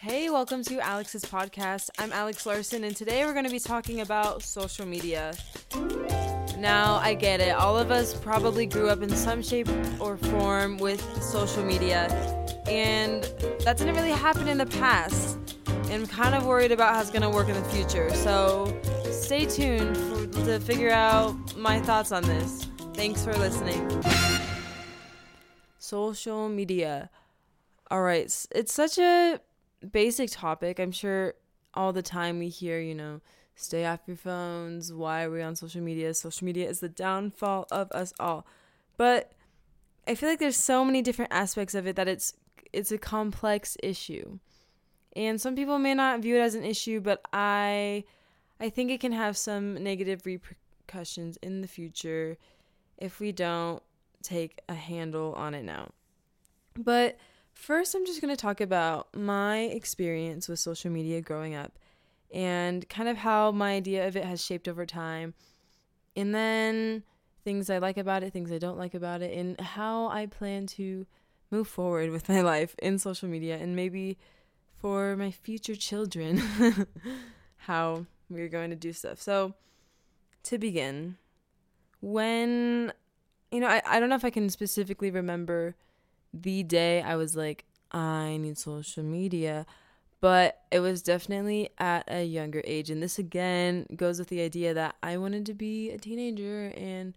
Hey, welcome to Alex's podcast. I'm Alex Larson, and today we're going to be talking about social media. Now, I get it. All of us probably grew up in some shape or form with social media, and that didn't really happen in the past. And I'm kind of worried about how it's going to work in the future. So, stay tuned for, to figure out my thoughts on this. Thanks for listening. Social media. All right, it's such a basic topic. I'm sure all the time we hear, you know, stay off your phones. Why are we on social media? Social media is the downfall of us all. But I feel like there's so many different aspects of it that it's it's a complex issue. And some people may not view it as an issue, but I I think it can have some negative repercussions in the future if we don't take a handle on it now. But first, I'm just going to talk about my experience with social media growing up and kind of how my idea of it has shaped over time. And then things I like about it, things I don't like about it, and how I plan to move forward with my life in social media and maybe for my future children how we're going to do stuff. So, to begin, when you know, I, I don't know if I can specifically remember the day I was like, I need social media, but it was definitely at a younger age. And this again goes with the idea that I wanted to be a teenager, and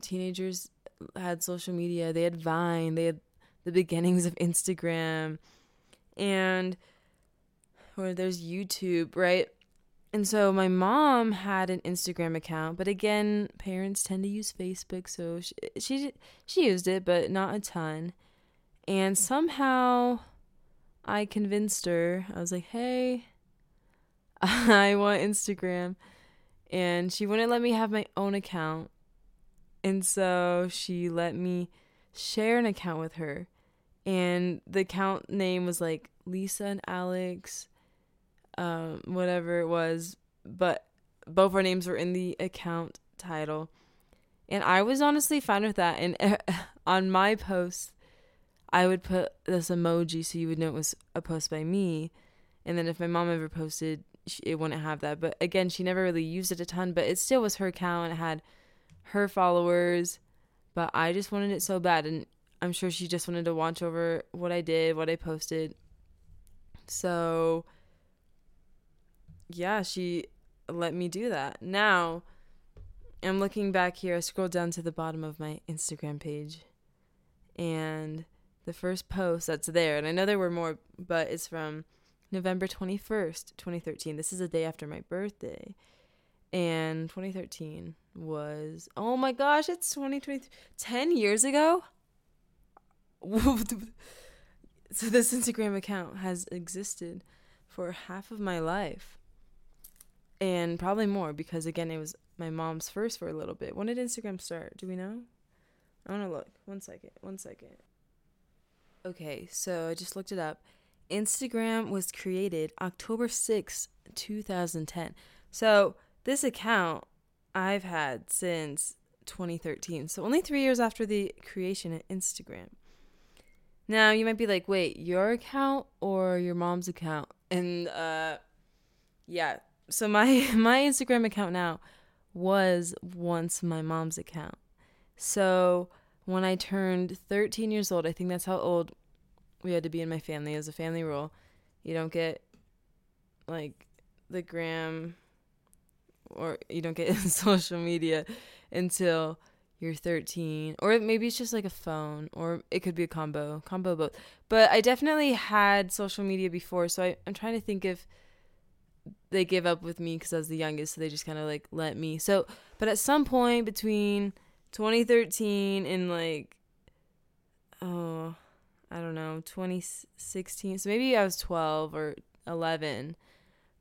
teenagers had social media. They had Vine, they had the beginnings of Instagram, and or there's YouTube, right? And so my mom had an Instagram account, but again, parents tend to use Facebook, so she she, she used it, but not a ton. And somehow I convinced her. I was like, "Hey, I want Instagram." And she wouldn't let me have my own account. And so she let me share an account with her. And the account name was like Lisa and Alex um, whatever it was, but both our names were in the account title. And I was honestly fine with that. And on my post, I would put this emoji so you would know it was a post by me. And then if my mom ever posted, it wouldn't have that. But again, she never really used it a ton, but it still was her account. It had her followers. But I just wanted it so bad. And I'm sure she just wanted to watch over what I did, what I posted. So yeah, she let me do that. Now, I'm looking back here. I scrolled down to the bottom of my Instagram page, and the first post that's there, and I know there were more, but it's from November 21st, 2013. This is a day after my birthday. And 2013 was, oh my gosh, it's 2020, 10 years ago? so this Instagram account has existed for half of my life and probably more because again it was my mom's first for a little bit. When did instagram start? Do we know? I want to look. One second. One second. Okay so i just looked it up. Instagram was created october 6 2010 so this account i've had since 2013 so only three years after the creation of instagram. Now you might be like wait your account or your mom's account? And uh yeah so my my Instagram account now was once my mom's account. So when I turned 13 years old, I think that's how old we had to be in my family as a family rule. You don't get like the gram or you don't get in social media until you're 13 or maybe it's just like a phone or it could be a combo combo both but i definitely had social media before so I, i'm trying to think if they gave up with me because I was the youngest, so they just kind of like let me. So, but at some point between 2013 and like, oh, I don't know, 2016, so maybe I was 12 or 11,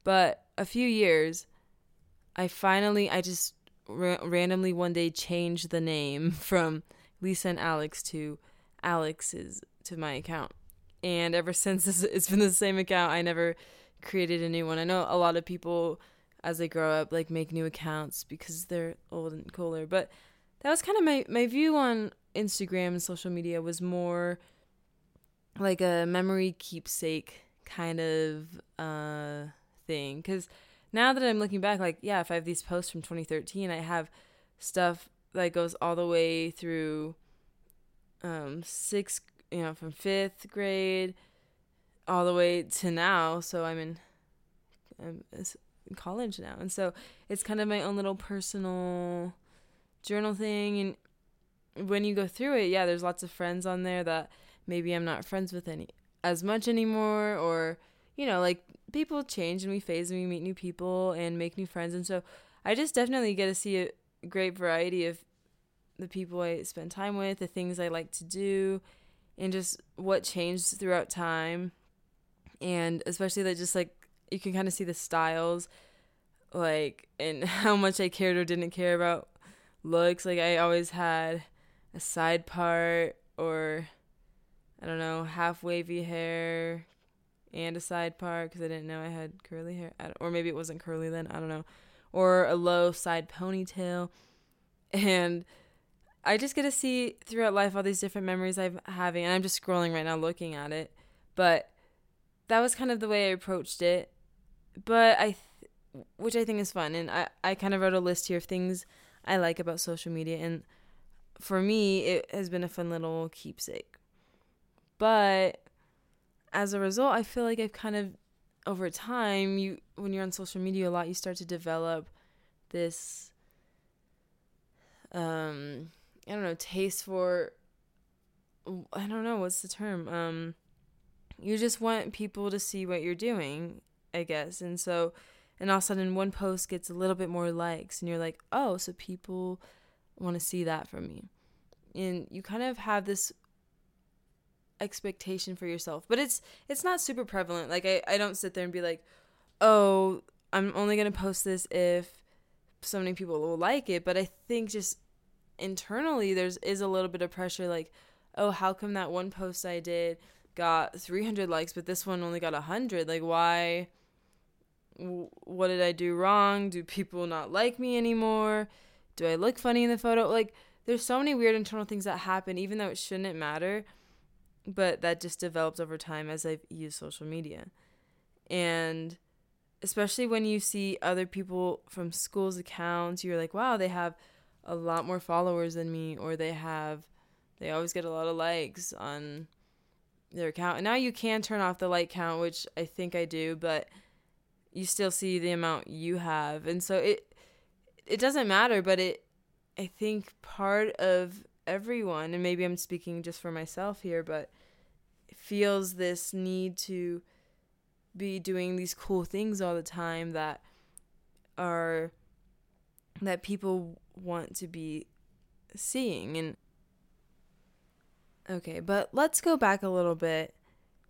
but a few years, I finally, I just ra- randomly one day changed the name from Lisa and Alex to Alex's to my account. And ever since it's been the same account, I never created a new one. I know a lot of people as they grow up like make new accounts because they're old and cooler, but that was kind of my my view on Instagram and social media was more like a memory keepsake kind of uh thing because now that I'm looking back, like yeah, if I have these posts from 2013, I have stuff that goes all the way through um sixth, you know, from fifth grade all the way to now. So I'm in, I'm in college now, and so it's kind of my own little personal journal thing. And when you go through it, yeah, there's lots of friends on there that maybe I'm not friends with any as much anymore, or you know, like people change and we phase and we meet new people and make new friends, and so I just definitely get to see a great variety of the people I spend time with, the things I like to do, and just what changed throughout time and especially that just like you can kind of see the styles like and how much I cared or didn't care about looks. Like I always had a side part or I don't know half wavy hair and a side part because I didn't know I had curly hair. Or maybe it wasn't curly then I don't know. Or a low side ponytail. And I just get to see throughout life all these different memories I'm having and I'm just scrolling right now looking at it. But that was kind of the way I approached it. But I, th- which I think is fun, and I I kind of wrote a list here of things I like about social media, and for me it has been a fun little keepsake. But as a result, I feel like I've kind of over time you when you're on social media a lot, you start to develop this um I don't know taste for I don't know what's the term um you just want people to see what you're doing, I guess. And so, and all of a sudden, one post gets a little bit more likes, and you're like, oh, so people want to see that from me. And you kind of have this expectation for yourself but it's it's not super prevalent like I, I don't sit there and be like oh i'm only going to post this if so many people will like it but i think just internally there's is a little bit of pressure like oh how come that one post i did got 300 likes, but this one only got 100. Like, why? What did I do wrong? Do people not like me anymore? Do I look funny in the photo? Like, there's so many weird internal things that happen, even though it shouldn't matter. But that just developed over time as I've used social media. And especially when you see other people from school's accounts, you're like, wow, they have a lot more followers than me, or they have, they always get a lot of likes on their account. And now you can turn off the like count, which I think I do, but you still see the amount you have. And so it it doesn't matter, but it I think part of everyone, and maybe I'm speaking just for myself here, but feels this need to be doing these cool things all the time that are that people want to be seeing and Okay, but let's go back a little bit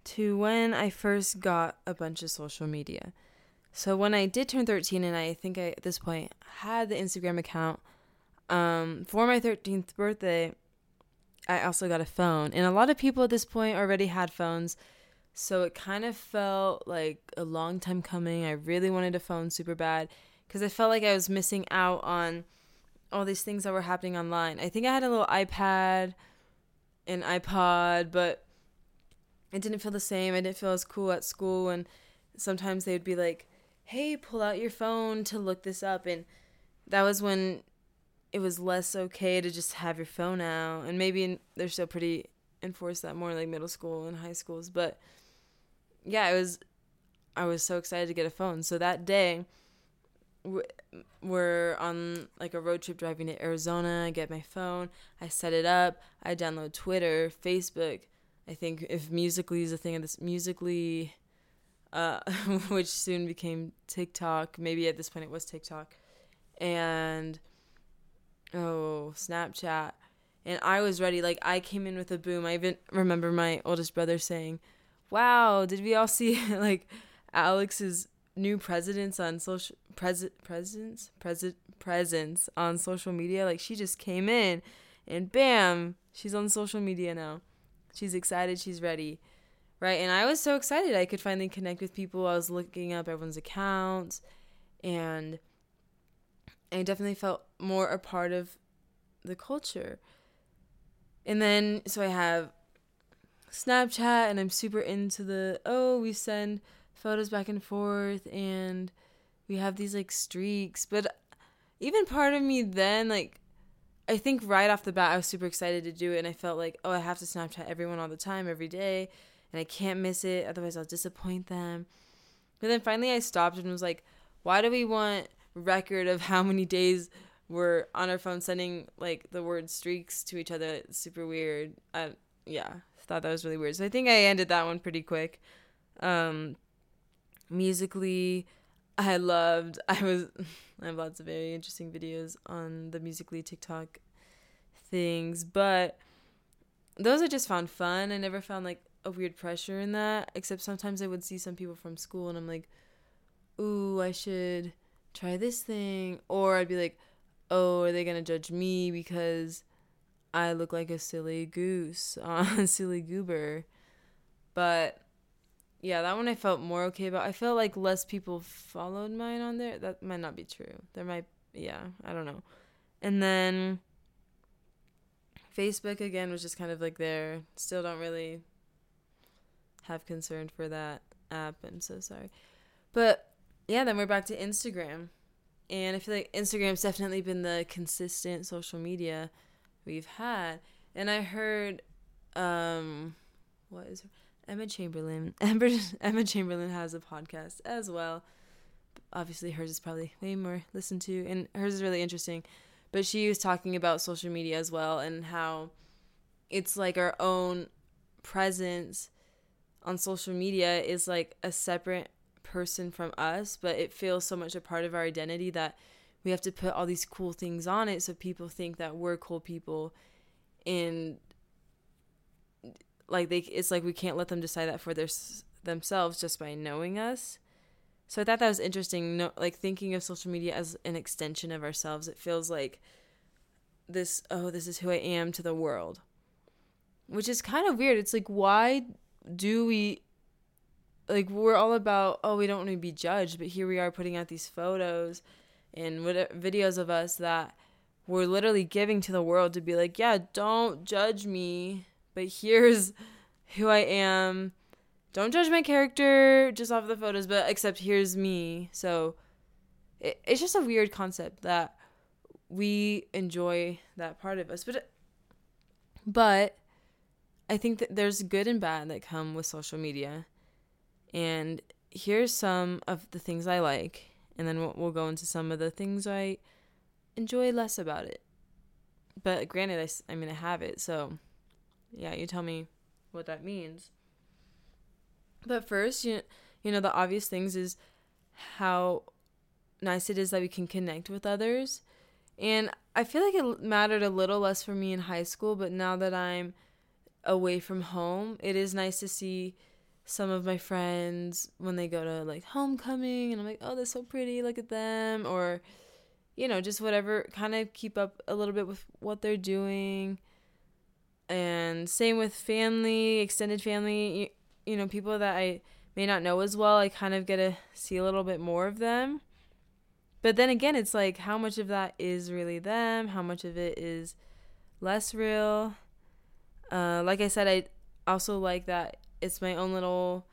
to when I first got a bunch of social media. So when I did turn 13 and I think I at this point had the Instagram account um, for my 13th birthday, I also got a phone. And a lot of people at this point already had phones. So it kind of felt like a long time coming. I really wanted a phone super bad because I felt like I was missing out on all these things that were happening online. I think I had a little iPad an iPod, but it didn't feel the same. I didn't feel as cool at school, and sometimes they would be like, "Hey, pull out your phone to look this up," and that was when it was less okay to just have your phone out. And maybe they're still pretty enforced that more like middle school and high schools, but yeah, it was. I was so excited to get a phone. So that day, we're on like a road trip driving to Arizona. I get my phone, I set it up, I download Twitter, Facebook. I think if Musically is a thing of this Musically, uh, which soon became TikTok. Maybe at this point it was TikTok, and oh Snapchat. And I was ready. Like I came in with a boom. I even remember my oldest brother saying, "Wow, did we all see like Alex's new presidents on social pres presence pres presence on social media. Like she just came in, and bam, she's on social media now. She's excited. She's ready, right? And I was so excited. I could finally connect with people. I was looking up everyone's accounts, and I definitely felt more a part of the culture. And then so I have Snapchat and I'm super into the oh, we send photos back and forth and we have these like streaks. But even part of me then like I think right off the bat I was super excited to do it and I felt like, oh, I have to Snapchat everyone all the time every day and I can't miss it otherwise I'll disappoint them. But then finally I stopped and was like, why do we want record of how many days we're on our phone sending like the word streaks to each other? It's super weird. I, yeah, thought that was really weird. So I think I ended that one pretty quick. Um, musically, I loved. I was. I have lots of very interesting videos on the musically TikTok things, but those I just found fun. I never found like a weird pressure in that, except sometimes I would see some people from school and I'm like, ooh, I should try this thing. Or I'd be like, oh, are they to judge me because I look like a silly goose on silly goober? But yeah, that one I felt more okay about. I felt like less people followed mine on there. That might not be true. There might, yeah, I don't know. And then Facebook again was just kind of like there. Still don't really have concern for that app. I'm so sorry. But yeah, then we're back to Instagram. And I feel like Instagram's definitely been the consistent social media we've had. And I heard um what is her? Emma Chamberlain. Emma, Emma Chamberlain has a podcast as well. Obviously hers is probably way more listened to and hers is really interesting. But she was talking about social media as well and how it's like our own presence on social media is like a separate person from us, but it feels so much a part of our identity that we have to put all these cool things on it so people think that we're cool people and like they it's like we can't let them decide that for their themselves just by knowing us. So I thought that was interesting no, like thinking of social media as an extension of ourselves. It feels like this oh this is who I am to the world. Which is kind of weird. It's like why do we like we're all about oh we don't want to be judged but here we are putting out these photos and what, uh, videos of us that we're literally giving to the world to be like yeah don't judge me but here's who i am don't judge my character just off the photos but except here's me so it, it's just a weird concept that we enjoy that part of us but but I think that there's good and bad that come with social media. And here's some of the things I like, and then we'll, we'll go into some of the things I enjoy less about it. But granted, I, I mean, I have it, so yeah, you tell me what that means. But first, you, you know, the obvious things is how nice it is that we can connect with others. And I feel like it mattered a little less for me in high school, but now that I'm away from home, it is nice to see some of my friends when they go to like homecoming and I'm like, "Oh, they're so pretty. Look at them." Or you know, just whatever, kind of keep up a little bit with what they're doing. And same with family, extended family, you, you know, people that I may not know as well, I kind of get to see a little bit more of them. But then again, it's like how much of that is really them, how much of it is less real. Uh, like I said, I also like that it's my own little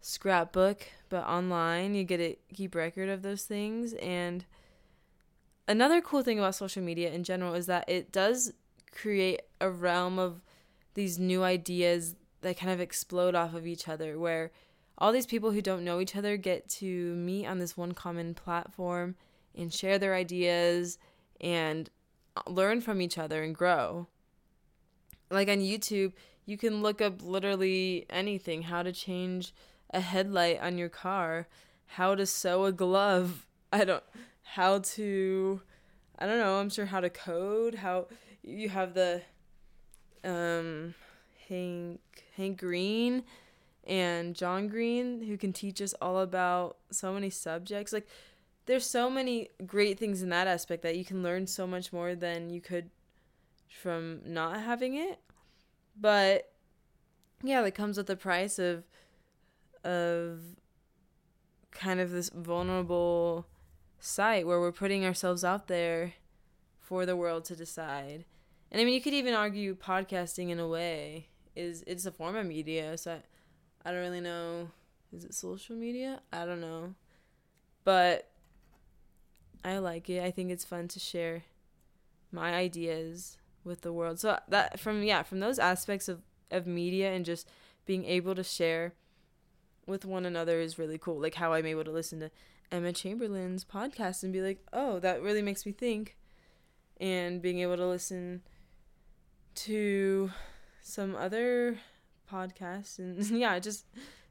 scrapbook, but online you get to keep record of those things. And another cool thing about social media in general is that it does create a realm of these new ideas that kind of explode off of each other, where all these people who don't know each other get to meet on this one common platform and share their ideas and learn from each other and grow like on YouTube, you can look up literally anything how to change a headlight on your car, how to sew a glove. I don't how to I don't know, I'm sure how to code, how you have the um Hank Hank Green and John Green who can teach us all about so many subjects. Like there's so many great things in that aspect that you can learn so much more than you could from not having it. But yeah, that comes with the price of of kind of this vulnerable site where we're putting ourselves out there for the world to decide. And I mean, you could even argue podcasting in a way is it's a form of media. So I, I don't really know. Is it social media? I don't know, but I like it. I think it's fun to share my ideas with the world. So that from yeah, from those aspects of of media and just being able to share with one another is really cool. Like how I'm able to listen to Emma Chamberlain's podcast and be like, "Oh, that really makes me think." And being able to listen to some other podcasts and yeah, just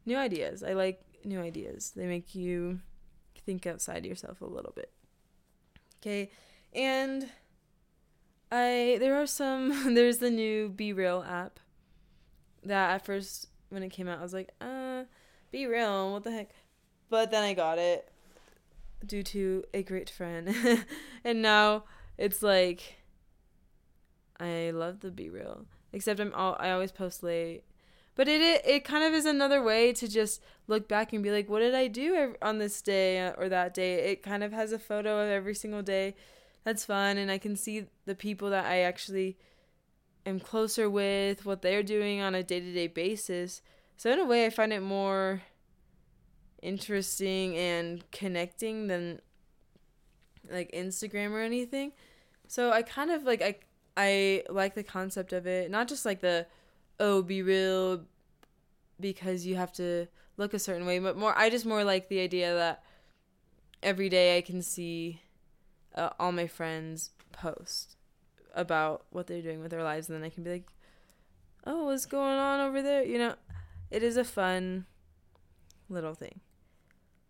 new ideas. I like new ideas. They make you think outside yourself a little bit. Okay. And I there are some there's the new BeReal app that at first when it came out I was like, uh, BeReal, what the heck? But then I got it due to a great friend. and now it's like I love the BeReal. Except I'm all I always post late. But it, it it kind of is another way to just look back and be like, what did I do on this day uh, or that day? It kind of has a photo of every single day. That's fun, and I can see the people that I actually am closer with, what they're doing on a day to day basis. So in a way, I find it more interesting and connecting than like Instagram or anything. So I kind of like I I like the concept of it, not just like the oh be real because you have to look a certain way, but more I just more like the idea that every day I can see uh, all my friends post about what they're doing with their lives and then I can be like, "Oh, what's going on over there?" You know, it is a fun little thing.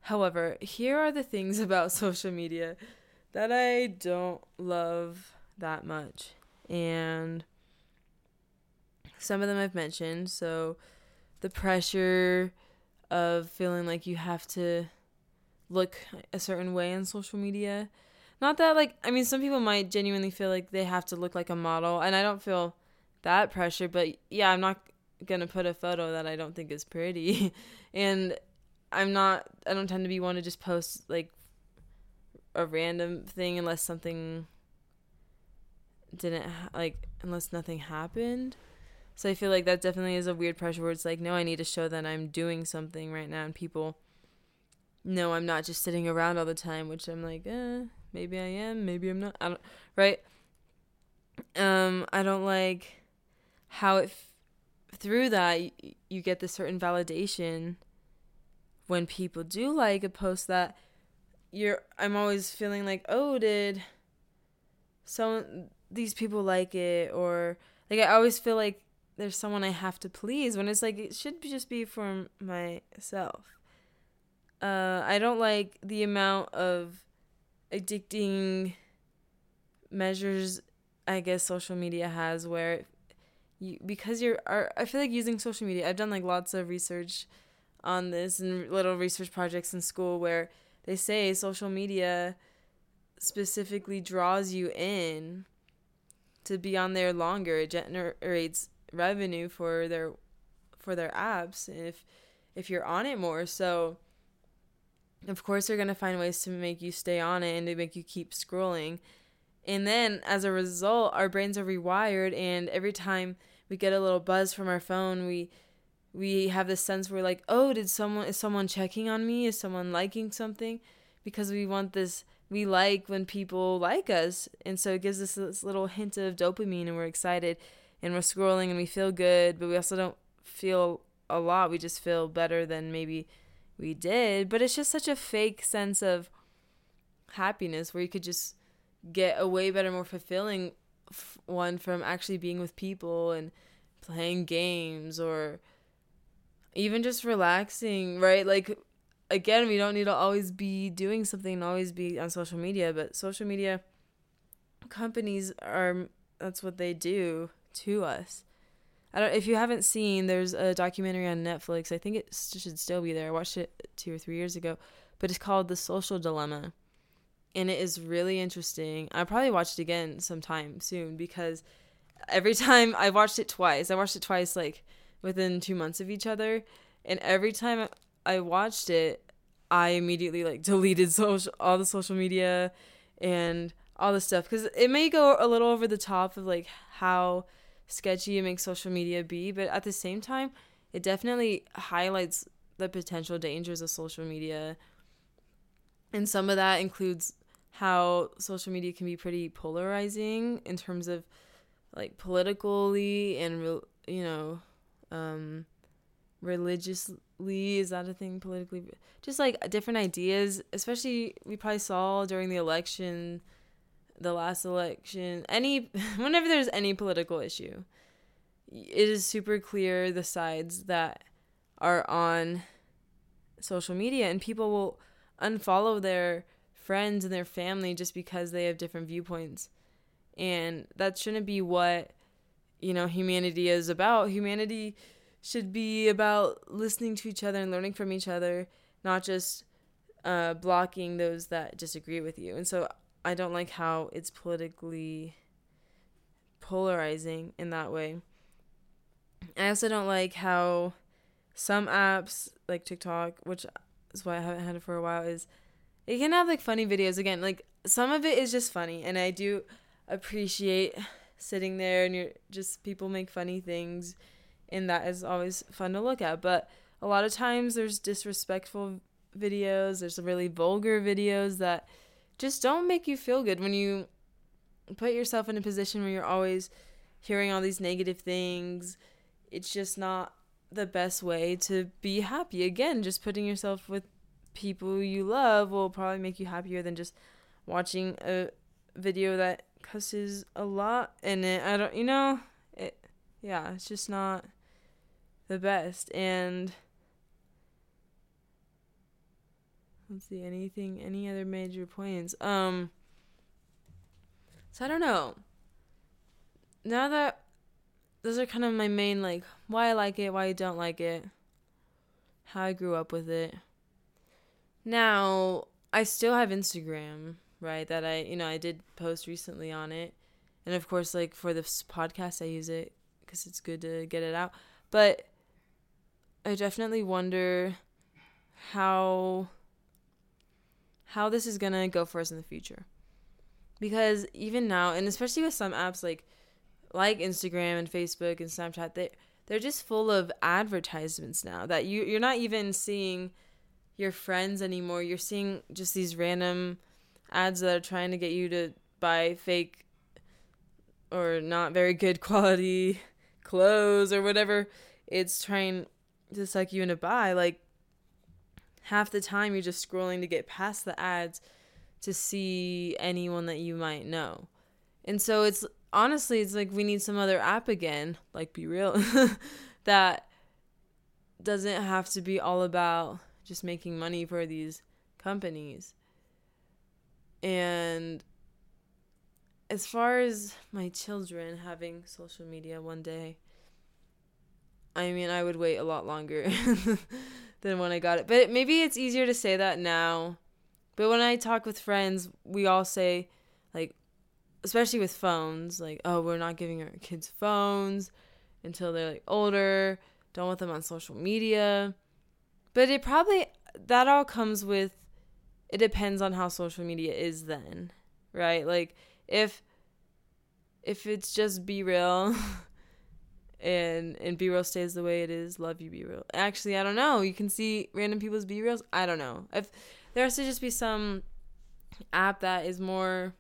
However, here are the things about social media that I don't love that much. And some of them I've mentioned. So the pressure of feeling like you have to look a certain way on social media. Not that like I mean some people might genuinely feel like they have to look like a model and I don't feel that pressure, but yeah, I'm not going to put a photo that I don't think is pretty. and I'm not I don't tend to be one to just post like a random thing unless something didn't ha- like unless nothing happened. So I feel like that definitely is a weird pressure where it's like, no, I need to show that I'm doing something right now, and people know I'm not just sitting around all the time, which I'm like, eh, maybe I am, maybe I'm not. I don't, right? Um, I don't like how it f- through that y- you get this certain validation when people do like a post that you're. I'm always feeling like, oh, did so these people like it or like I always feel like there's someone I have to please when it's like it should just be for myself. Uh, I don't like the amount of addicting measures I guess social media has where you because you're I feel like using social media I've done like lots of research on this and little research projects in school where they say social media specifically draws you in to be on there longer. It generates revenue for their for their apps if if you're on it more. So of course they're gonna find ways to make you stay on it and to make you keep scrolling. And then as a result, our brains are rewired and every time we get a little buzz from our phone, we we have this sense where like, oh, did someone is someone checking on me? Is someone liking something? Because we want this we like when people like us. And so it gives us this little hint of dopamine and we're excited and we're scrolling and we feel good, but we also don't feel a lot. We just feel better than maybe we did. But it's just such a fake sense of happiness where you could just get a way better, more fulfilling one from actually being with people and playing games or even just relaxing, right? Like again, we don't need to always be doing something and always be on social media, but social media companies are that's what they do to us. I don't if you haven't seen there's a documentary on Netflix. I think it should still be there. I watched it 2 or 3 years ago, but it's called The Social Dilemma. And it is really interesting. I'll probably watch it again sometime soon because every time I watched it twice. I watched it twice like within 2 months of each other, and every time I watched it, I immediately like deleted social all the social media and all the stuff because it may go a little over the top of like how sketchy it makes social media be, but at the same time, it definitely highlights the potential dangers of social media. And some of that includes how social media can be pretty polarizing in terms of like politically and you know um religiously is that a thing politically? Just like different ideas especially we probably saw during the election the last election any whenever there's any political issue it is super clear the sides that are on social media and people will unfollow their friends and their family just because they have different viewpoints. And that shouldn't be what you know humanity is about. Humanity should be about listening to each other and learning from each other, not just uh, blocking those that disagree with you. And so I don't like how it's politically polarizing in that way. I also don't like how some apps like TikTok, which is why I haven't had it for a while, is it can have like funny videos again. Like some of it is just funny, and I do appreciate sitting there and you're just people make funny things and that is always fun to look at. But a lot of times there's disrespectful videos, there's really vulgar videos that just don't make you feel good when you put yourself in a position where you're always hearing all these negative things. It's just not the best way to be happy. Again, just putting yourself with people you love will probably make you happier than just watching a video that cusses a lot in it. I don't, you know, it, yeah, it's just not the best. And let's see, anything, any other major points? Um, so I don't know. Now that those are kind of my main like why I like it, why I don't like it, how I grew up with it. Now I still have Instagram, right? That I you know I did post recently on it, and of course like for this podcast I use it because it's good to get it out. But I definitely wonder how how this is gonna go for us in the future. Because even now, and especially with some apps like like Instagram and Facebook and Snapchat, they they're just full of advertisements now that you you're not even seeing your friends anymore. You're seeing just these random ads that are trying to get you to buy fake or not very good quality clothes or whatever it's trying to suck you into buy, like half the time you're just scrolling to get past the ads to see anyone that you might know. And so it's honestly it's like we need some other app again, like BeReal, that doesn't have to be all about just making money for these companies. And as far as my children having social media one day, I mean, I would wait a lot longer than when I got it. But maybe it's easier to say that now. But when I talk with friends, we all say, like, especially with phones, like, oh, we're not giving our kids phones until they're like older. Don't want them on social media. But it probably, that all comes with, it depends on how social media is then, right? Like, if, if it's just BeReal and and BeReal stays the way it is. Love you, BeReal. Actually, I don't know. You can see random people's BeReals. I don't know. If there has to just be some app that is more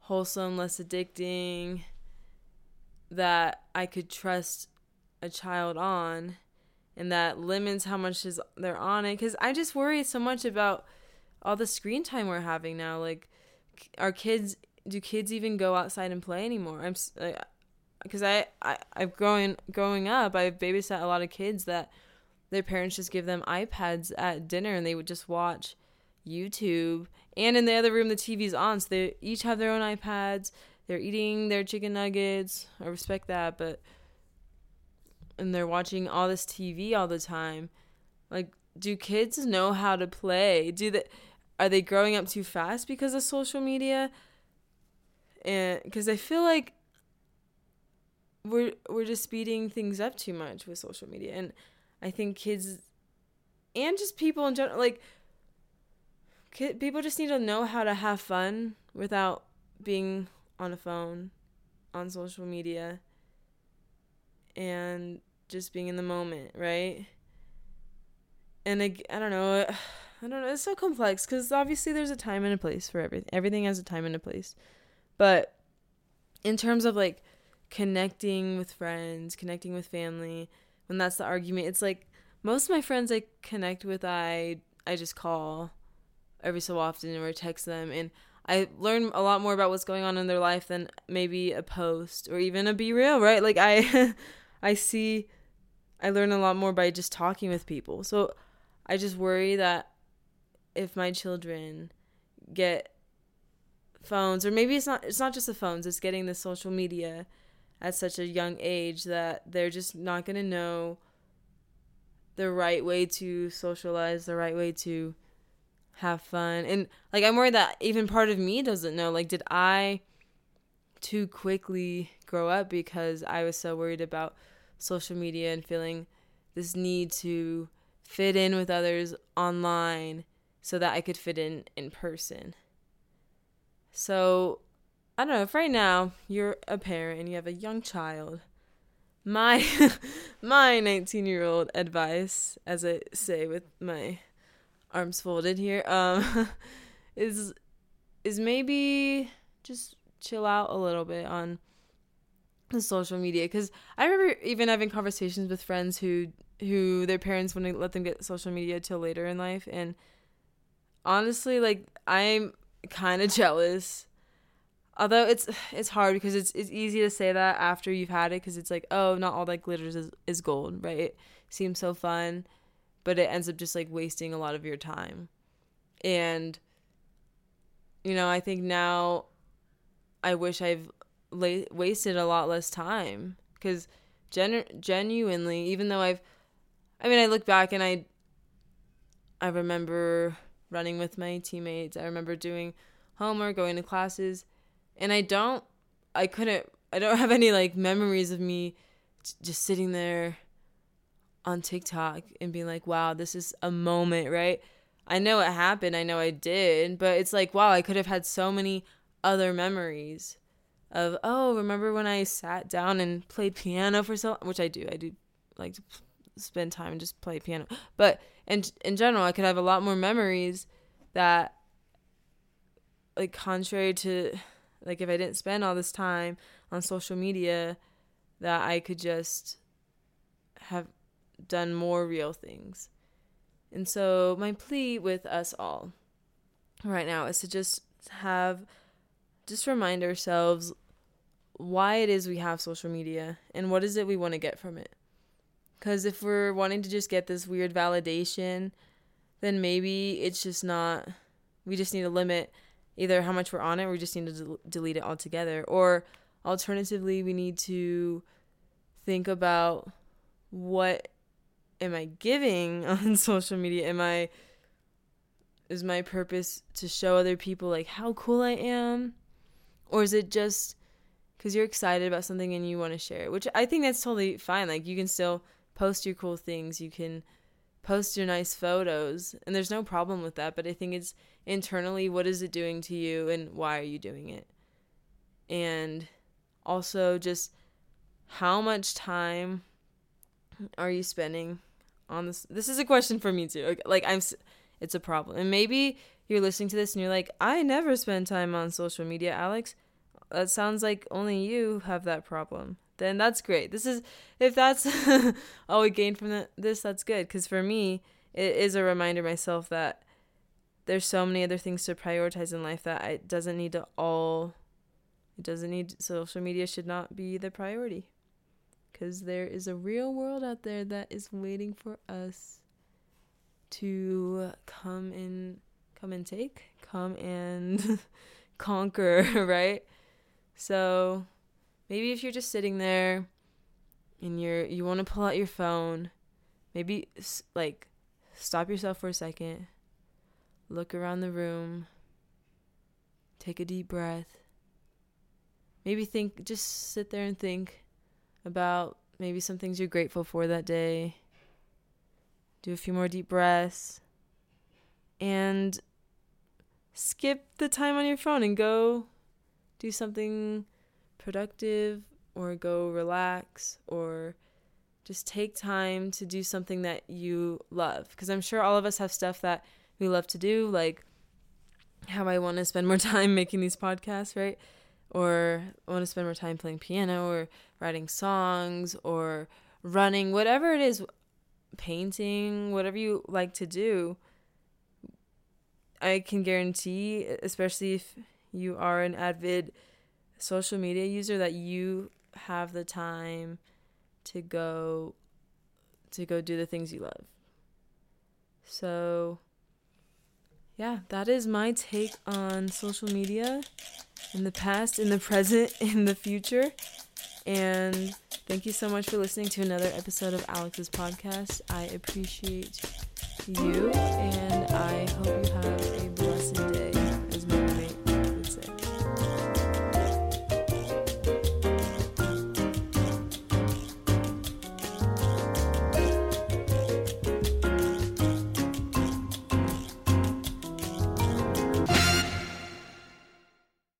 wholesome, less addicting, that I could trust a child on, and that limits how much is they're on it. Because I just worry so much about all the screen time we're having now. Like, our kids do kids even go outside and play anymore? I'm like, because I, I I've growing growing up I've babysat a lot of kids that their parents just give them iPads at dinner and they would just watch YouTube. And in the other room the TV's on so they each have their own iPads. They're eating their chicken nuggets. I respect that but and they're watching all this TV all the time. Like do kids know how to play? Do they are they growing up too fast because of social media? And because I feel like we're we're just speeding things up too much with social media and i think kids and just people in general like people just need to know how to have fun without being on a phone on social media and just being in the moment, right? And I, I don't know, I don't know, it's so complex cuz obviously there's a time and a place for everything. Everything has a time and a place. But in terms of like connecting with friends, connecting with family, when that's the argument, it's like most of my friends I connect with I I just call every so often or text them and I learn a lot more about what's going on in their life than maybe a post or even a be real, right? Like I I see I learn a lot more by just talking with people. So I just worry that if my children get phones or maybe it's not it's not just the phones, it's getting the social media at such a young age that they're just not going to know the right way to socialize, the right way to have fun. And like I'm worried that even part of me doesn't know. Like did I too quickly grow up because I was so worried about social media and feeling this need to fit in with others online so that I could fit in in person. So, I don't know, if right now you're a parent and you have a young child, my my 19-year-old advice as I say with my arms folded here um is is maybe just chill out a little bit on the social media. Because I remember even having conversations with friends who who their parents wouldn't let them get social media till later in life and honestly like I'm kind of jealous although it's it's hard because it's it's easy to say that after you've had it because it's like oh not all that glitters is, is gold right it seems so fun but it ends up just like wasting a lot of your time. And you know, I think now I wish I've la- wasted a lot less time gen- genuinely even though I've I mean, I look back and I I remember running with my teammates. I remember doing homework, going to classes, and I don't I couldn't I don't have any like memories of me just sitting there on TikTok and being like, wow, this is a moment, right? I know it happened. I know I did. But it's like, wow, I could have had so many other memories of, oh, remember when I sat down and played piano for so which I do. I do like to spend time and just play piano. But in in general, I could have a lot more memories that like contrary to like if I didn't spend all this time on social media that I could just have done more real things. And so, my plea with us all right now is to just have, just remind ourselves why it is we have social media and what is it we want to get from it. Because if we're wanting to just get this weird validation, then maybe it's just not, we just need to limit either how much we're on it we just need to del- delete it altogether. Or alternatively, we need to think about what am I giving on social media? Am I is my purpose to show other people like how cool I am? Or is it just cuz you're excited about something and you want to share it? Which I think that's totally fine. Like you can still post your cool things. You can post your nice photos and there's no problem with that, but I think it's internally what is it doing to you and why are you doing it? And also just how much time are you spending on this? This is a question for me too. Like i'm it's a problem. And maybe you're listening to this and you're like i never spend time on social media alex. That sounds like only you have that problem then that's great. This is if that's all we gain from the, this that's good. Because for me it is a reminder myself that there's so many other things to prioritize in life that it doesn't need to all it doesn't need social media should not be the priority. Because there is a real world out there that is waiting for us to come and come and take, come and conquer, right? So maybe if you're just sitting there and you're you want to pull out your phone, maybe like stop yourself for a second, look around the room, take a deep breath. Maybe think just sit there and think about maybe some things you're grateful for that day. Do a few more deep breaths. And skip the time on your phone and go do something productive or go relax or just take time to do something that you love. Because i'm sure all of us have stuff that we love to do like how i want to spend more time making these podcasts right? Or I want to spend more time playing piano or writing songs or running whatever it is painting whatever you like to do. I can guarantee especially if you are an avid social media user that you have the time to go to go do the things you love. So yeah, that is my take on social media in the past, in the present, in the future. And thank you so much for listening to another episode of Alex's podcast. I appreciate you and I hope you have